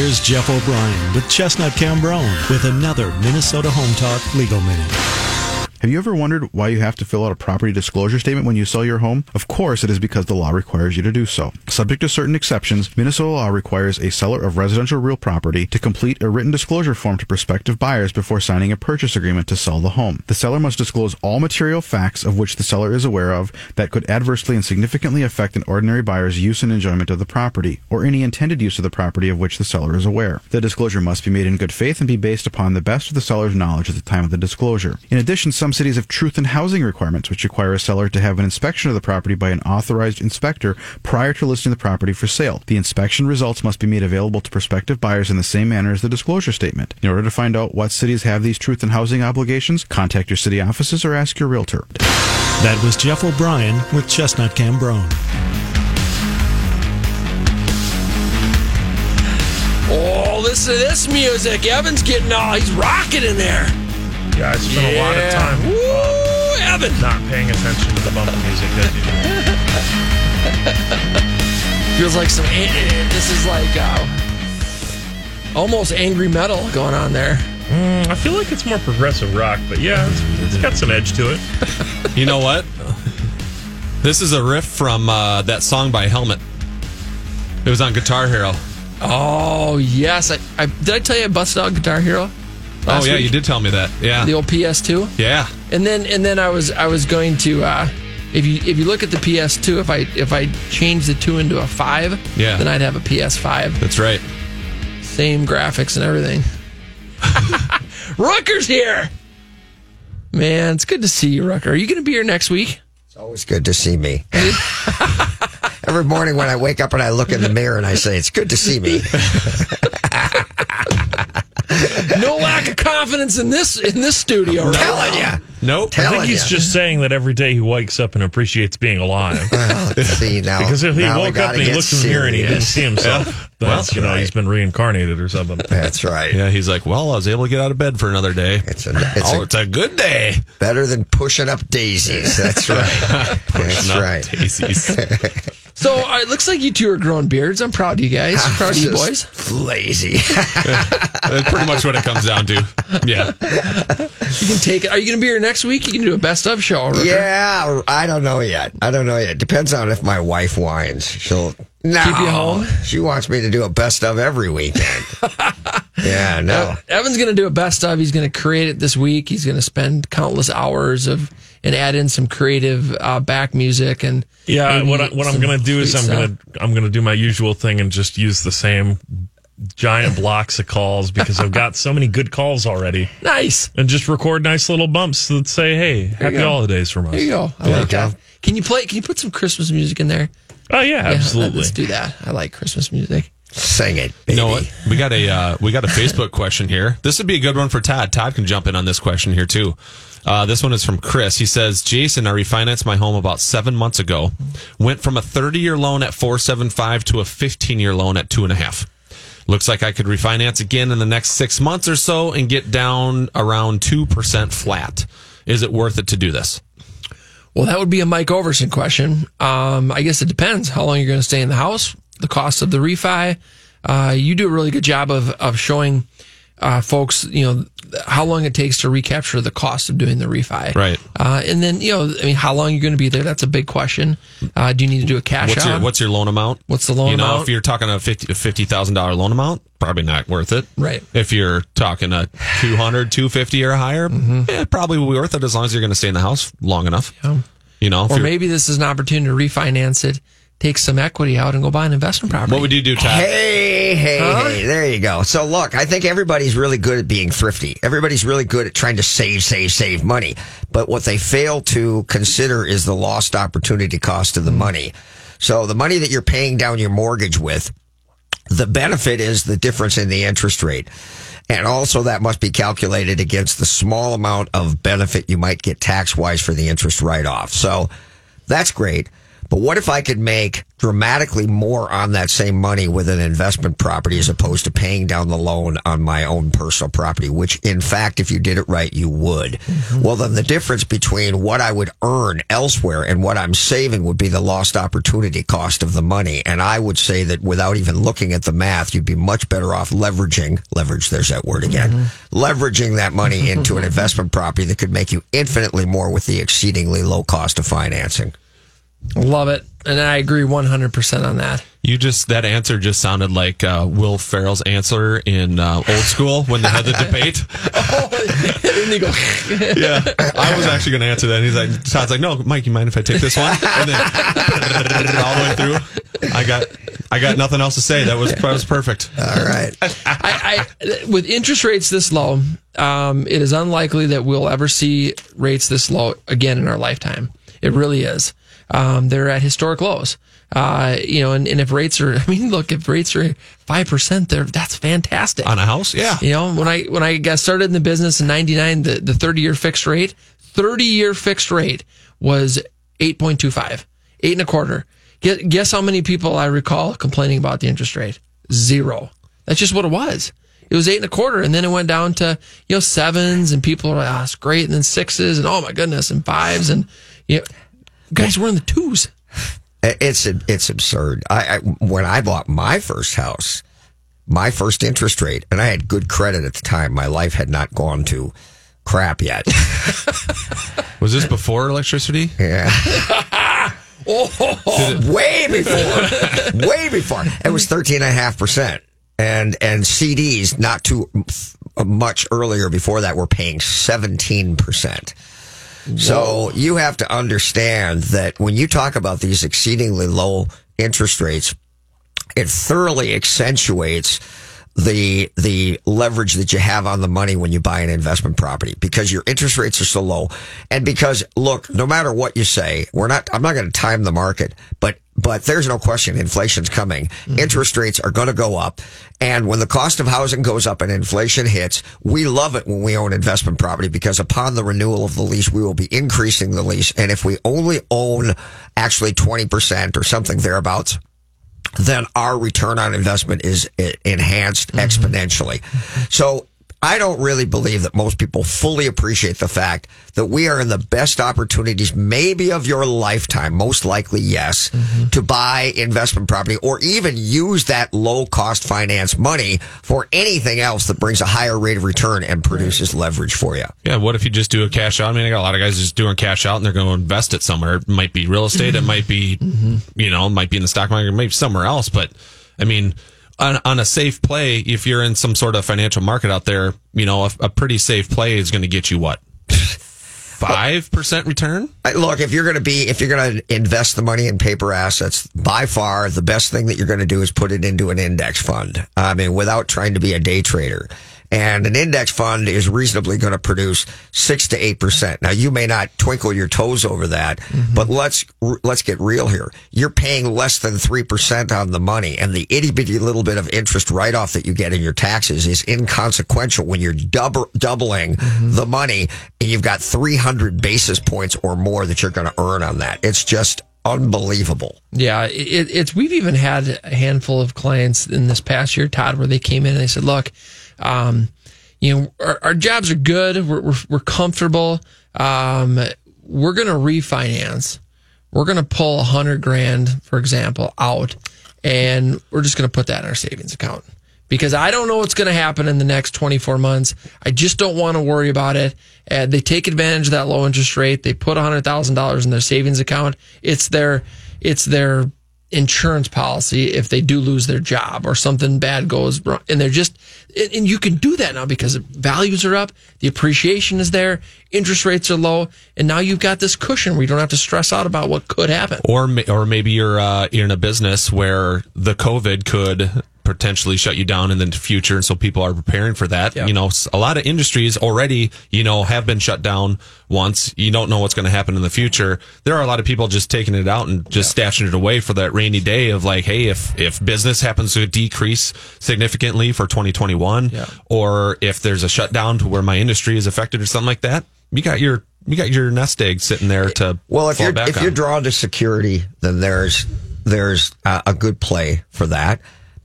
Here's Jeff O'Brien with Chestnut Cambronne with another Minnesota Home Talk Legal Minute. Have you ever wondered why you have to fill out a property disclosure statement when you sell your home? Of course, it is because the law requires you to do so. Subject to certain exceptions, Minnesota law requires a seller of residential real property to complete a written disclosure form to prospective buyers before signing a purchase agreement to sell the home. The seller must disclose all material facts of which the seller is aware of that could adversely and significantly affect an ordinary buyer's use and enjoyment of the property, or any intended use of the property of which the seller is aware. The disclosure must be made in good faith and be based upon the best of the seller's knowledge at the time of the disclosure. In addition, some cities have truth in housing requirements, which require a seller to have an inspection of the property by an authorized inspector prior to listing the property for sale. The inspection results must be made available to prospective buyers in the same manner as the disclosure statement. In order to find out what cities have these truth in housing obligations, contact your city offices or ask your realtor. That was Jeff O'Brien with Chestnut Cambronne. Oh, listen to this music. Evan's getting all, he's rocking in there. Yeah, I spent a lot of time Woo, Evan. not paying attention to the bump music as you do. Feels like some, eh, this is like uh, almost angry metal going on there. Mm, I feel like it's more progressive rock, but yeah, it's, it's got some edge to it. You know what? This is a riff from uh, that song by Helmet. It was on Guitar Hero. Oh, yes. I, I Did I tell you I busted out Guitar Hero? Oh yeah, week? you did tell me that. Yeah, The old PS2? yeah. And then and then I was I was going to uh, if you if you look at the PS2 if I if I change the 2 into a 5 Yeah. then I'd have a PS5 That's right. same graphics and everything. Rooker's here. Man, it's good to see you, Rucker. Are you going to be here next week? It's always good to see me. Every morning when I wake up and I look in the mirror and I say, it's good to see me. No lack of confidence in this in this studio. Right Telling now. you. Nope. I think he's ya. just saying that every day he wakes up and appreciates being alive. Well, see now. Because if he woke up and he get looked in the mirror and he didn't see himself, Well, that's, you know, he's been reincarnated or something. That's right. Yeah, he's like, well, I was able to get out of bed for another day. It's a, it's oh, a, it's a good day. better than pushing up daisies. That's right. That's Not right. daisies. So uh, it looks like you two are growing beards. I'm proud of you guys. proud of you boys. Just Lazy. That's pretty much what it comes down to. Yeah. You can take it. Are you going to be here next week? You can do a best of show. Rooker. yeah, I don't know yet. I don't know yet. Depends on if my wife whines. She'll no, Keep you home? She wants me to do a best of every weekend. yeah, no. Evan's going to do a best of. He's going to create it this week. He's going to spend countless hours of and add in some creative uh, back music and Yeah, what I, what I'm going to do is I'm to I'm going to do my usual thing and just use the same giant blocks of calls because I've got so many good calls already, nice. and just record nice little bumps that say, "Hey, happy go. holidays from us." There you go. I like that. Can you play? Can you put some Christmas music in there? Oh yeah, Yeah, absolutely. let's do that. I like Christmas music. Sing it, You know what? We got a uh, we got a Facebook question here. This would be a good one for Todd. Todd can jump in on this question here too. Uh, this one is from Chris. He says, "Jason, I refinanced my home about seven months ago. Went from a 30 year loan at 475 to a 15 year loan at two and a half. Looks like I could refinance again in the next six months or so and get down around two percent flat. Is it worth it to do this? Well, that would be a Mike Overson question. Um, I guess it depends how long you're going to stay in the house, the cost of the refi. Uh, you do a really good job of of showing uh, folks, you know, how long it takes to recapture the cost of doing the refi. Right. Uh, and then, you know, I mean, how long you're going to be there? That's a big question. Uh, do you need to do a cash What's out? your What's your loan amount? What's the loan you know, amount? if you're talking a $50,000 loan amount, probably not worth it. Right. If you're talking a 200, 250 or higher, yeah, probably will be worth it as long as you're going to stay in the house long enough. Yeah. You know, or maybe this is an opportunity to refinance it, take some equity out, and go buy an investment property. what would you do, Todd? Hey, hey, Huh? hey, there you go. So look, I think everybody's really good at being thrifty. Everybody's really good at trying to save, save, save money. But what they fail to consider is the lost opportunity cost of the hmm. money. So the money that you're paying down your mortgage with, the benefit is the difference in the interest rate. And also that must be calculated against the small amount of benefit you might get tax wise for the interest write off. So that's great. But what if I could make dramatically more on that same money with an investment property as opposed to paying down the loan on my own personal property, which in fact, if you did it right, you would. Mm-hmm. Well, then the difference between what I would earn elsewhere and what I'm saving would be the lost opportunity cost of the money. And I would say that without even looking at the math, you'd be much better off leveraging, leverage, there's that word again, mm-hmm. leveraging that money into an investment property that could make you infinitely more with the exceedingly low cost of financing. Love it. And I agree 100% on that. You just that answer just sounded like uh, Will Ferrell's answer in uh, Old School when they had the debate. and they go, yeah, I was actually going to answer that. And he's like, Todd's like, no, Mike, you mind if I take this one? And then all the way through, I got, I got nothing else to say. That was that was perfect. All right. I, I, with interest rates this low, um, it is unlikely that we'll ever see rates this low again in our lifetime. It really is. Um, they're at historic lows. Uh, you know, and, and if rates are, I mean, look, if rates are five percent, there, that's fantastic On a house, yeah. You know, when I when I got started in the business in '99, the the 30 year fixed rate, 30 year fixed rate was 8.25, eight and a quarter. Guess, guess how many people I recall complaining about the interest rate? Zero. That's just what it was. It was eight and a quarter, and then it went down to you know sevens, and people are like, "Oh, it's great," and then sixes, and oh my goodness, and fives, and you know, guys were in the twos. It's it's absurd. I, I, when I bought my first house, my first interest rate, and I had good credit at the time. My life had not gone to crap yet. Was this before electricity? Yeah. oh, way before. way before. It was 13.5%. And, and CDs not too uh, much earlier before that were paying 17%. So you have to understand that when you talk about these exceedingly low interest rates, it thoroughly accentuates the the leverage that you have on the money when you buy an investment property because your interest rates are so low. And because look no matter what you say we're not I'm not going to time the market but but there's no question inflation's coming. Interest rates are going to go up. And when the cost of housing goes up and inflation hits we love it when we own investment property because upon the renewal of the lease we will be increasing the lease. And if we only own actually 20% or something thereabouts then our return on investment is eh, enhanced exponentially. So I don't really believe that most people fully appreciate the fact that we are in the best opportunities, maybe of your lifetime, most likely, yes, mm-hmm. to buy investment property or even use that low cost finance money for anything else that brings a higher rate of return and produces leverage for you. Yeah, what if you just do a cash out? I mean, I got a lot of guys just doing cash out and they're going to invest it somewhere. It might be real estate, it mm-hmm. might be, mm-hmm. you know, it might be in the stock market, maybe somewhere else. But I mean, on, on a safe play, if you're in some sort of financial market out there, you know, a, a pretty safe play is going to get you what? 5% return? Look, if you're going to be, if you're going to invest the money in paper assets, by far the best thing that you're going to do is put it into an index fund. I mean, without trying to be a day trader. And an index fund is reasonably going to produce six to eight percent. Now, you may not twinkle your toes over that, mm-hmm. but let's let's get real here. You're paying less than three percent on the money, and the itty bitty little bit of interest write off that you get in your taxes is inconsequential when you're double, doubling mm-hmm. the money, and you've got three hundred basis points or more that you're going to earn on that. It's just unbelievable. Yeah, it, it's we've even had a handful of clients in this past year, Todd, where they came in and they said, "Look, um, you know, our, our jobs are good, we're we're, we're comfortable. Um, we're going to refinance. We're going to pull a hundred grand, for example, out, and we're just going to put that in our savings account." Because I don't know what's going to happen in the next 24 months. I just don't want to worry about it. And they take advantage of that low interest rate. They put a $100,000 in their savings account. It's their, it's their insurance policy if they do lose their job or something bad goes wrong. And they're just, and you can do that now because values are up, the appreciation is there, interest rates are low, and now you've got this cushion where you don't have to stress out about what could happen. Or or maybe you're uh, you're in a business where the COVID could potentially shut you down in the future, and so people are preparing for that. You know, a lot of industries already you know have been shut down once. You don't know what's going to happen in the future. There are a lot of people just taking it out and just stashing it away for that rainy day of like, hey, if if business happens to decrease significantly for 2021, or if there's a shutdown to where my industry is affected or something like that, you got your you got your nest egg sitting there to Well, if you're if on. you're drawn to security, then there's there's a, a good play for that.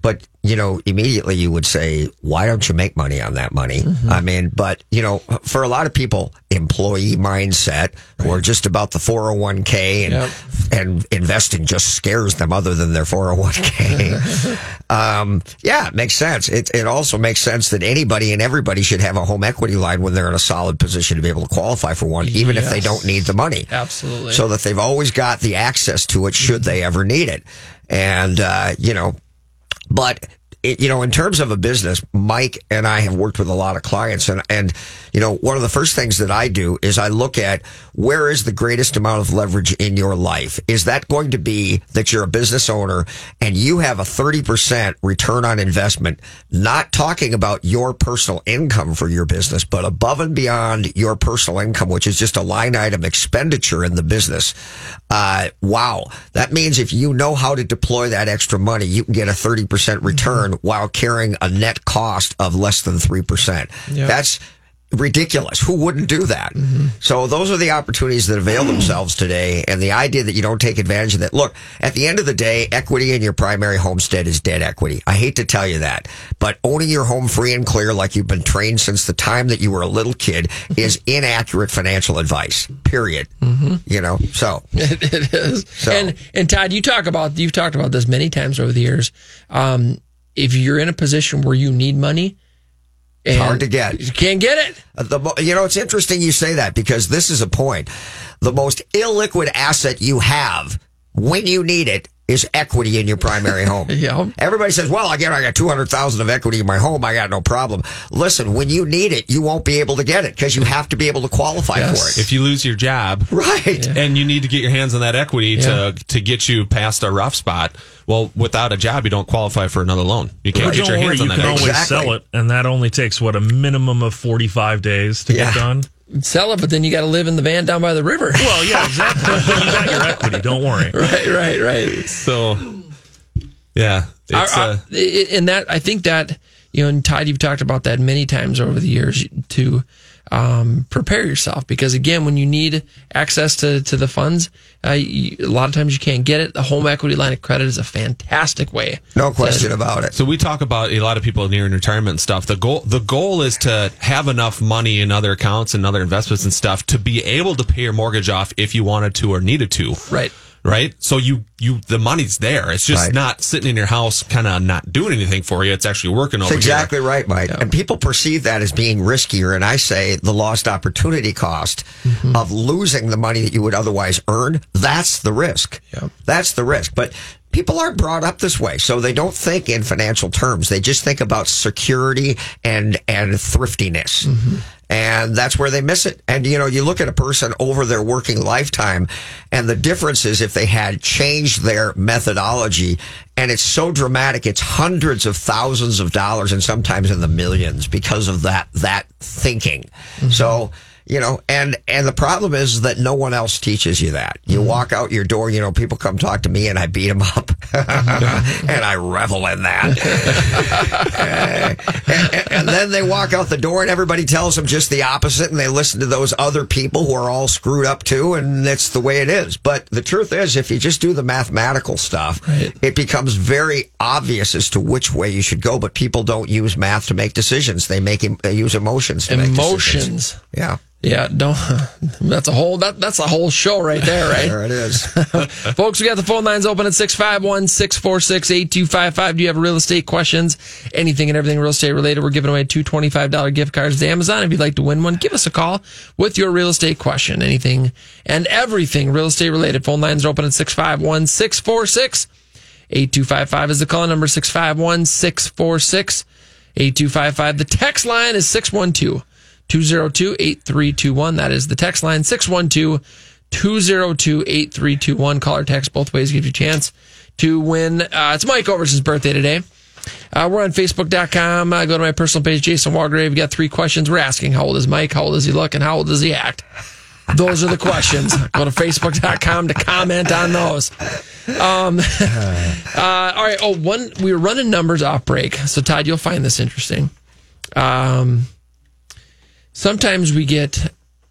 But you know, immediately you would say, why don't you make money on that money? Mm-hmm. I mean, but you know, for a lot of people, employee mindset or just about the 401k and Yep. and investing just scares them other than their 401k. um, yeah, it makes sense. It, it also makes sense that anybody and everybody should have a home equity line when they're in a solid position to be able to qualify for one, even if they don't need the money Absolutely. so that they've always got the access to it should they ever need it. And, uh, you know, but it, you know, in terms of a business, Mike and I have worked with a lot of clients and, and, you know, one of the first things that I do is I look at where is the greatest amount of leverage in your life? Is that going to be that you're a business owner and you have a 30% return on investment, not talking about your personal income for your business, but above and beyond your personal income, which is just a line item expenditure in the business. Uh, wow. That means if you know how to deploy that extra money, you can get a 30% return while carrying a net cost of less than 3%. Yep. That's ridiculous. Who wouldn't do that? Mm-hmm. So those are the opportunities that avail themselves today. And the idea that you don't take advantage of that. Look, at the end of the day, equity in your primary homestead is dead equity. I hate to tell you that, but owning your home free and clear like you've been trained since the time that you were a little kid mm-hmm. is inaccurate financial advice. Period. Mm-hmm. You know, so it, it is. So- And and Todd, you talk about you've talked about this many times over the years. Um, if you're in a position where you need money, it's and hard to get. You can't get it. Uh, The, you know, it's interesting you say that because this is a point. The most illiquid asset you have when you need it is equity in your primary home. Yeah. Everybody says, well, again, I got 200,000 of equity in my home. I got no problem. Listen, when you need it, you won't be able to get it because you have to be able to qualify Yes. for it. if you lose your job, right. and you need to get your hands on that equity Yeah. to to get you past a rough spot. Well, without a job, you don't qualify for another loan. You can't But get don't your worry, hands on you that. can equity. always Exactly. sell it, and that only takes what a minimum of forty-five days to Yeah. get done. Sell it, but then you got to live in the van down by the river. Well, yeah, exactly. You got your equity. Don't worry. right, right, right. So, yeah, it's I- I- uh, and that I think that you know, and Todd, you've talked about that many times over the years to um, prepare yourself because again, when you need access to to the funds, uh, you, a lot of times you can't get it. The home equity line of credit is a fantastic way. No question about it. So we talk about a lot of people nearing retirement and stuff. The goal, the goal is to have enough money in other accounts and other investments and stuff to be able to pay your mortgage off if you wanted to or needed to. Right. Right. So you, you, the money's there. It's just Right. not sitting in your house, kind of not doing anything for you. It's actually working over That's exactly here. right, Mike. And people perceive that as being riskier. And I say the lost opportunity cost mm-hmm. of losing the money that you would otherwise earn, that's the risk. Yep. That's the risk. But people aren't brought up this way. So they don't think in financial terms. They just think about security and, and thriftiness. Mm-hmm. And that's where they miss it. And, you know, you look at a person over their working lifetime and the difference is if they had changed their methodology and it's so dramatic, it's hundreds of thousands of dollars and sometimes in the millions because of that, that thinking. Mm-hmm. So, you know, and, and the problem is that no one else teaches you that. You mm-hmm. walk out your door, you know, people come talk to me and I beat them up mm-hmm. and I revel in that. and, and then they walk out the door and everybody tells them just the opposite and they listen to those other people who are all screwed up too and that's the way it is but the truth is if you just do the mathematical stuff it becomes very obvious as to which way you should go but people don't use math to make decisions they make em- they use emotions to make decisions. Emotions. yeah Yeah, don't. That's a whole. That that's a whole show right there, right? there it is Folks, we got the phone lines open at 651 646 8255. Do you have real estate questions? Anything and everything real estate related? We're giving away two $25 gift cards to Amazon. If you'd like to win one, give us a call with your real estate question. Anything and everything real estate related. Phone lines are open at 651 646 8255 is the call number 651 646 8255. The text line is 612 202 8321. That is the text line 612 202 8321. Call or text both ways, give you a chance to win. Uh, it's Mike Overson's birthday today. Uh, we're on Facebook.com. Uh, go to my personal page, Jason Walgrave. We got three questions. We're asking how old is Mike? How old does he look? And how old does he act? Those are the questions. Go to Facebook.com to comment on those. Um, uh, all right. Oh, one, we were running numbers off break. So, Todd, you'll find this interesting. Um, sometimes we get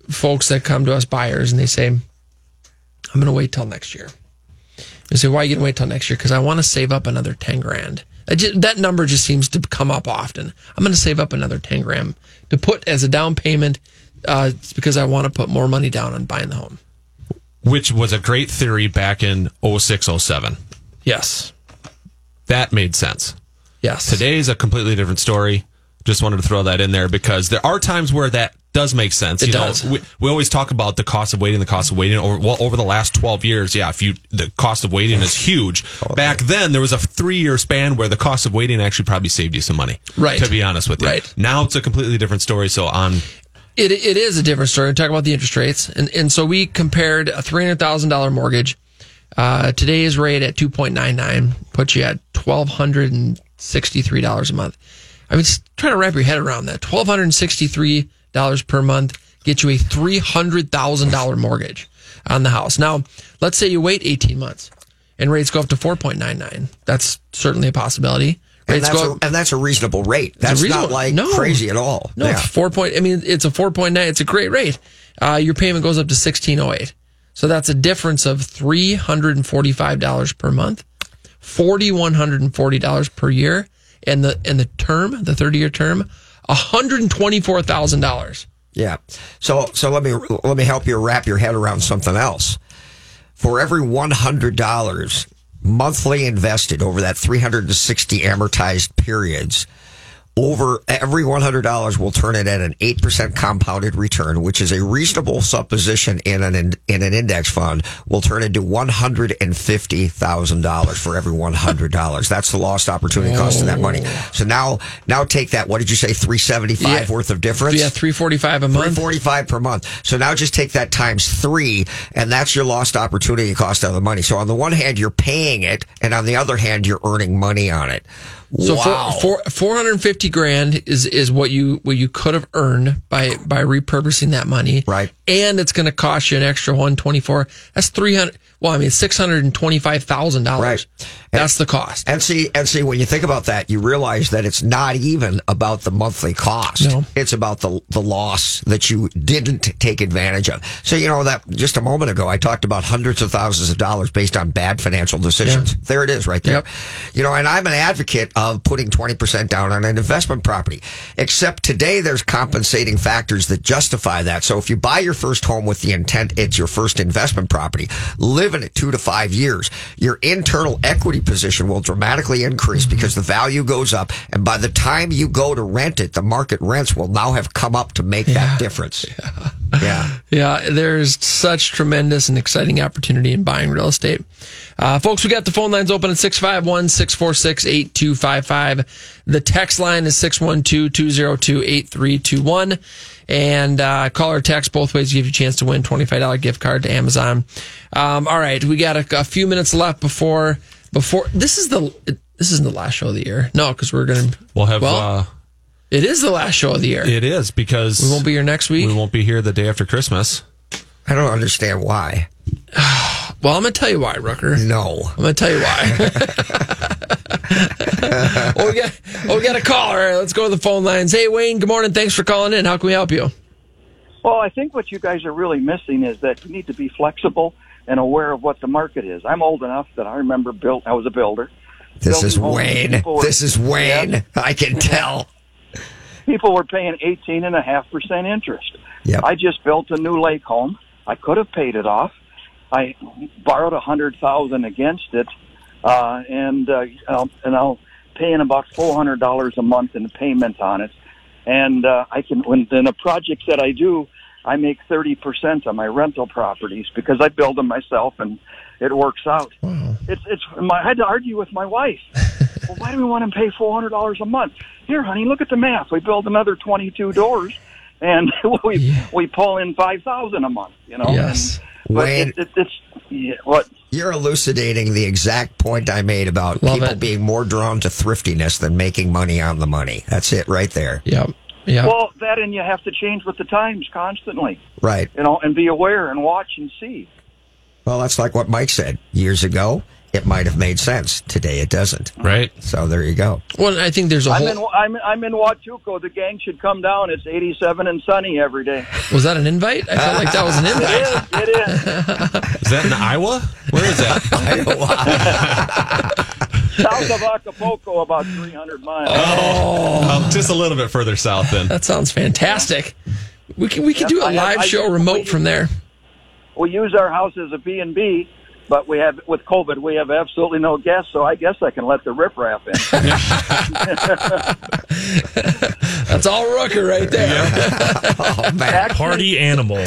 folks that come to us buyers and they say, I'm going to wait till next year. They say, why are you going to wait till next year? Because I want to save up another 10 grand. That, just, that number just seems to come up often. I'm going to save up another 10 grand to put as a down payment. Uh, because I want to put more money down on buying the home. Which was a great theory back in 06, 07. Yes. That made sense. Yes. Today's a completely different story. Just wanted to throw that in there because there are times where that does make sense. It you does. Know, we, we always talk about the cost of waiting, the cost of waiting. Over, well, over the last 12 years, yeah, if you, the cost of waiting is huge. Back then, there was a three year span where the cost of waiting actually probably saved you some money. Right. To be honest with you. Right. Now it's a completely different story. So on, It, it is a different story. Talk about the interest rates. And, and so we compared a $300,000 mortgage. Uh, today's rate at 2.99 puts you at $1,263 a month. I mean, trying to wrap your head around that. $1,263 per month gets you a $300,000 mortgage on the house. Now, let's say you wait 18 months and rates go up to 4.99. That's certainly a possibility. And Rates go a, and that's a reasonable rate. That's not reasonable- like no. crazy at all. No, Yeah. it's four point. I mean, it's a four point nine. It's a great rate. Uh, your payment goes up to sixteen oh eight. So that's a difference of three hundred and forty five dollars per month, forty one hundred and forty dollars per year, and the and the term, the thirty year term, one hundred twenty four thousand dollars. Yeah. So so let me let me help you wrap your head around something else. For every one hundred dollars monthly invested over that three hundred and sixty amortized periods, over every one hundred dollars will turn it at an eight percent compounded return, which is a reasonable supposition in an in, in an index fund. Will turn into one hundred and fifty thousand dollars for every one hundred dollars. That's the lost opportunity cost of that money. Oh. So now now take that. What did you say? Three seventy five Yeah. worth of difference. Yeah, three forty five a month. 345 per month. So now just take that times three, and that's your lost opportunity cost of the money. So on the one hand, you're paying it, and on the other hand, you're earning money on it. So wow. four, four, 450 grand is, is what you what you could have earned by by repurposing that money. Right. And it's going to cost you an extra 124. That's 300 well, I mean $625,000. Right. That's the cost. And see, and see, when you think about that, you realize that it's not even about the monthly cost. No. It's about the the loss that you didn't take advantage of. So you know that just a moment ago, I talked about hundreds of thousands of dollars based on bad financial decisions. There it is, right there. Yep. You know, and I'm an advocate of putting twenty percent down on an investment property. Except today, there's compensating factors that justify that. So if you buy your first home with the intent it's your first investment property, live in it two to five years, your internal equity position will dramatically increase because the value goes up. And by the time you go to rent it, the market rents will now have come up to make that difference. Yeah. Yeah, there's such tremendous and exciting opportunity in buying real estate. Uh, folks, we got the phone lines open at 651 646 8255. The text line is 612 202 8321. And uh, call or text both ways to give you a chance to win $25 gift card to Amazon. Um, all right, we got a, a few minutes left before before this is the this isn't the last show of the year. No, because we're gonna we'll have, well, uh, it is the last show of the year. it is because we won't be here next week. we won't be here the day after Christmas. I don't understand why. Well, I'm gonna tell you why, Rooker. No. I'm gonna tell you why. oh, we got, oh, we got a caller. Let's go to the phone lines. Hey, Wayne. Good morning. Thanks for calling in. How can we help you? Well, I think what you guys are really missing is that you need to be flexible and aware of what the market is. I'm old enough that I remember built. I was a builder. This is Wayne. were- This is Wayne. Yes. I can tell. people were paying eighteen and a half percent interest. Yep. I just built a new lake home. I could have paid it off. I borrowed a hundred thousand against it, uh, and uh, I'll, and I'll paying about four hundred dollars a month in payment on it. And uh, I can when in the projects that I do, I make thirty percent on my rental properties because I build them myself, and it works out. It's it's. My, I had to argue with my wife. well, why do we want to pay four hundred dollars a month? Here, honey, look at the math. We build another twenty-two doors, and we we pull in five thousand a month. You know. Yes. And, but Wayne. it, it, it's yeah, what You're elucidating the exact point I made about Love people it. being more drawn to thriftiness than making money on the money. That's it right there. Yep. Yeah. well that, and you have to change with the times constantly. Right. You know, and be aware and watch and see. Well, that's like what Mike said years ago. It might have made sense. Today it doesn't. Right. So there you go. Well, I think there's a I'm whole. in I'm I'm in Huatulco. The gang should come down. It's 87 and sunny every day. Was that an invite? I felt like that was an invite. It is. Is that in Iowa? Where is that? Iowa. south of Acapulco, about 300 miles. Oh. oh, just a little bit further south then. That sounds fantastic. We can we can do a I have- live I- show remote from there. We use our house as a B and B, but we have with COVID we have absolutely no guests. So I guess I can let the riprap in. That's all Rooker right there. Oh man. Party animal.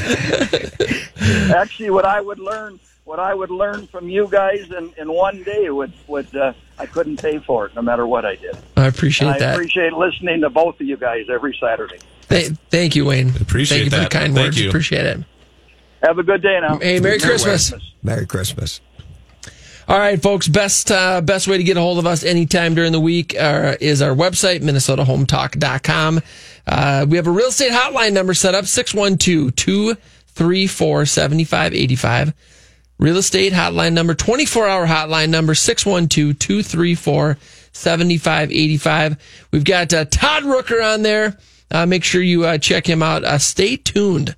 Actually, what I would learn, what I would learn from you guys in, in one day would would uh, I couldn't pay for it, no matter what I did. I appreciate And I that. appreciate listening to both of you guys every Saturday. Th- thank you, Wayne. Appreciate Thank you for that. the kind Thank words. you. Appreciate it. Have a good day now. Hey, Merry Christmas. Merry Christmas. All right, folks. Best uh, best way to get a hold of us anytime during the week uh, is our website, minnesotahometalk.com. Uh, we have a real estate hotline number set up, 612-234-7585. Real estate hotline number, 24-hour hotline number, 612-234-7585. We've got uh, Todd Rooker on there. Uh, make sure you uh, check him out. Uh, stay tuned.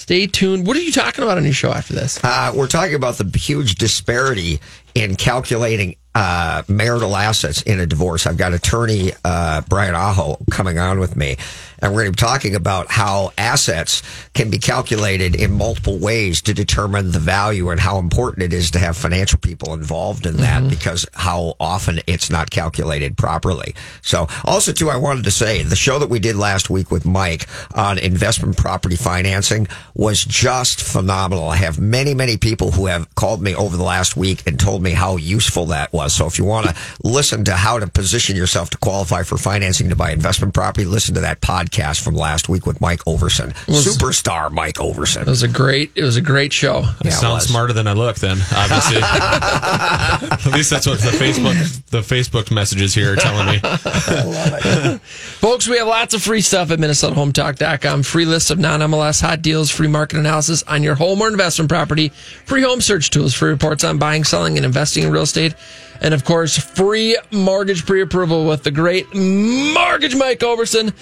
Stay tuned. What are you talking about on your show after this? Uh, we're talking about the huge disparity in calculating uh, marital assets in a divorce. I've got attorney uh, Brian Aho coming on with me, and we're going to be talking about how assets can be calculated in multiple ways to determine the value and how important it is to have financial people involved in that mm-hmm. because how often it's not calculated properly. So, also, too, I wanted to say the show that we did last week with Mike on investment property financing was just phenomenal. I have many, many people who have called me over the last week and told me how useful that was. So if you want to listen to how to position yourself to qualify for financing to buy investment property, listen to that podcast from last week with Mike Overson, superstar Mike Overson. It was a great. It was a great show. I Yeah, it sound smarter than I look. Then obviously, at least that's what the Facebook the Facebook messages here are telling me. Folks, we have lots of free stuff at MinnesotaHometalk.com. Free lists of non-MLS hot deals, free market analysis on your home or investment property, free home search tools, free reports on buying, selling, and investing in real estate, and of course, free mortgage pre-approval with the great Mortgage Mike Overson.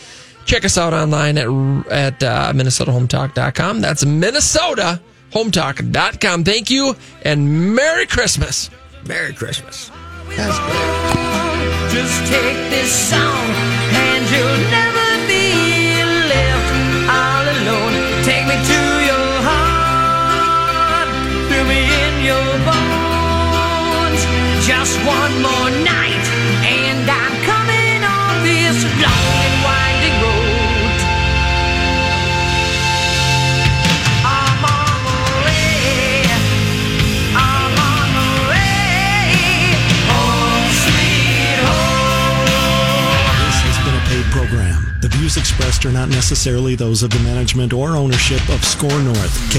Check us out online at at uh, MinnesotaHometalk.com. That's MinnesotaHometalk.com. Thank you, and Merry Christmas. Merry Christmas. That's good. Just take this song and you'll never be left all alone. Take me to your heart, feel me in your bones. Just one more night views expressed are not necessarily those of the management or ownership of SKOR North.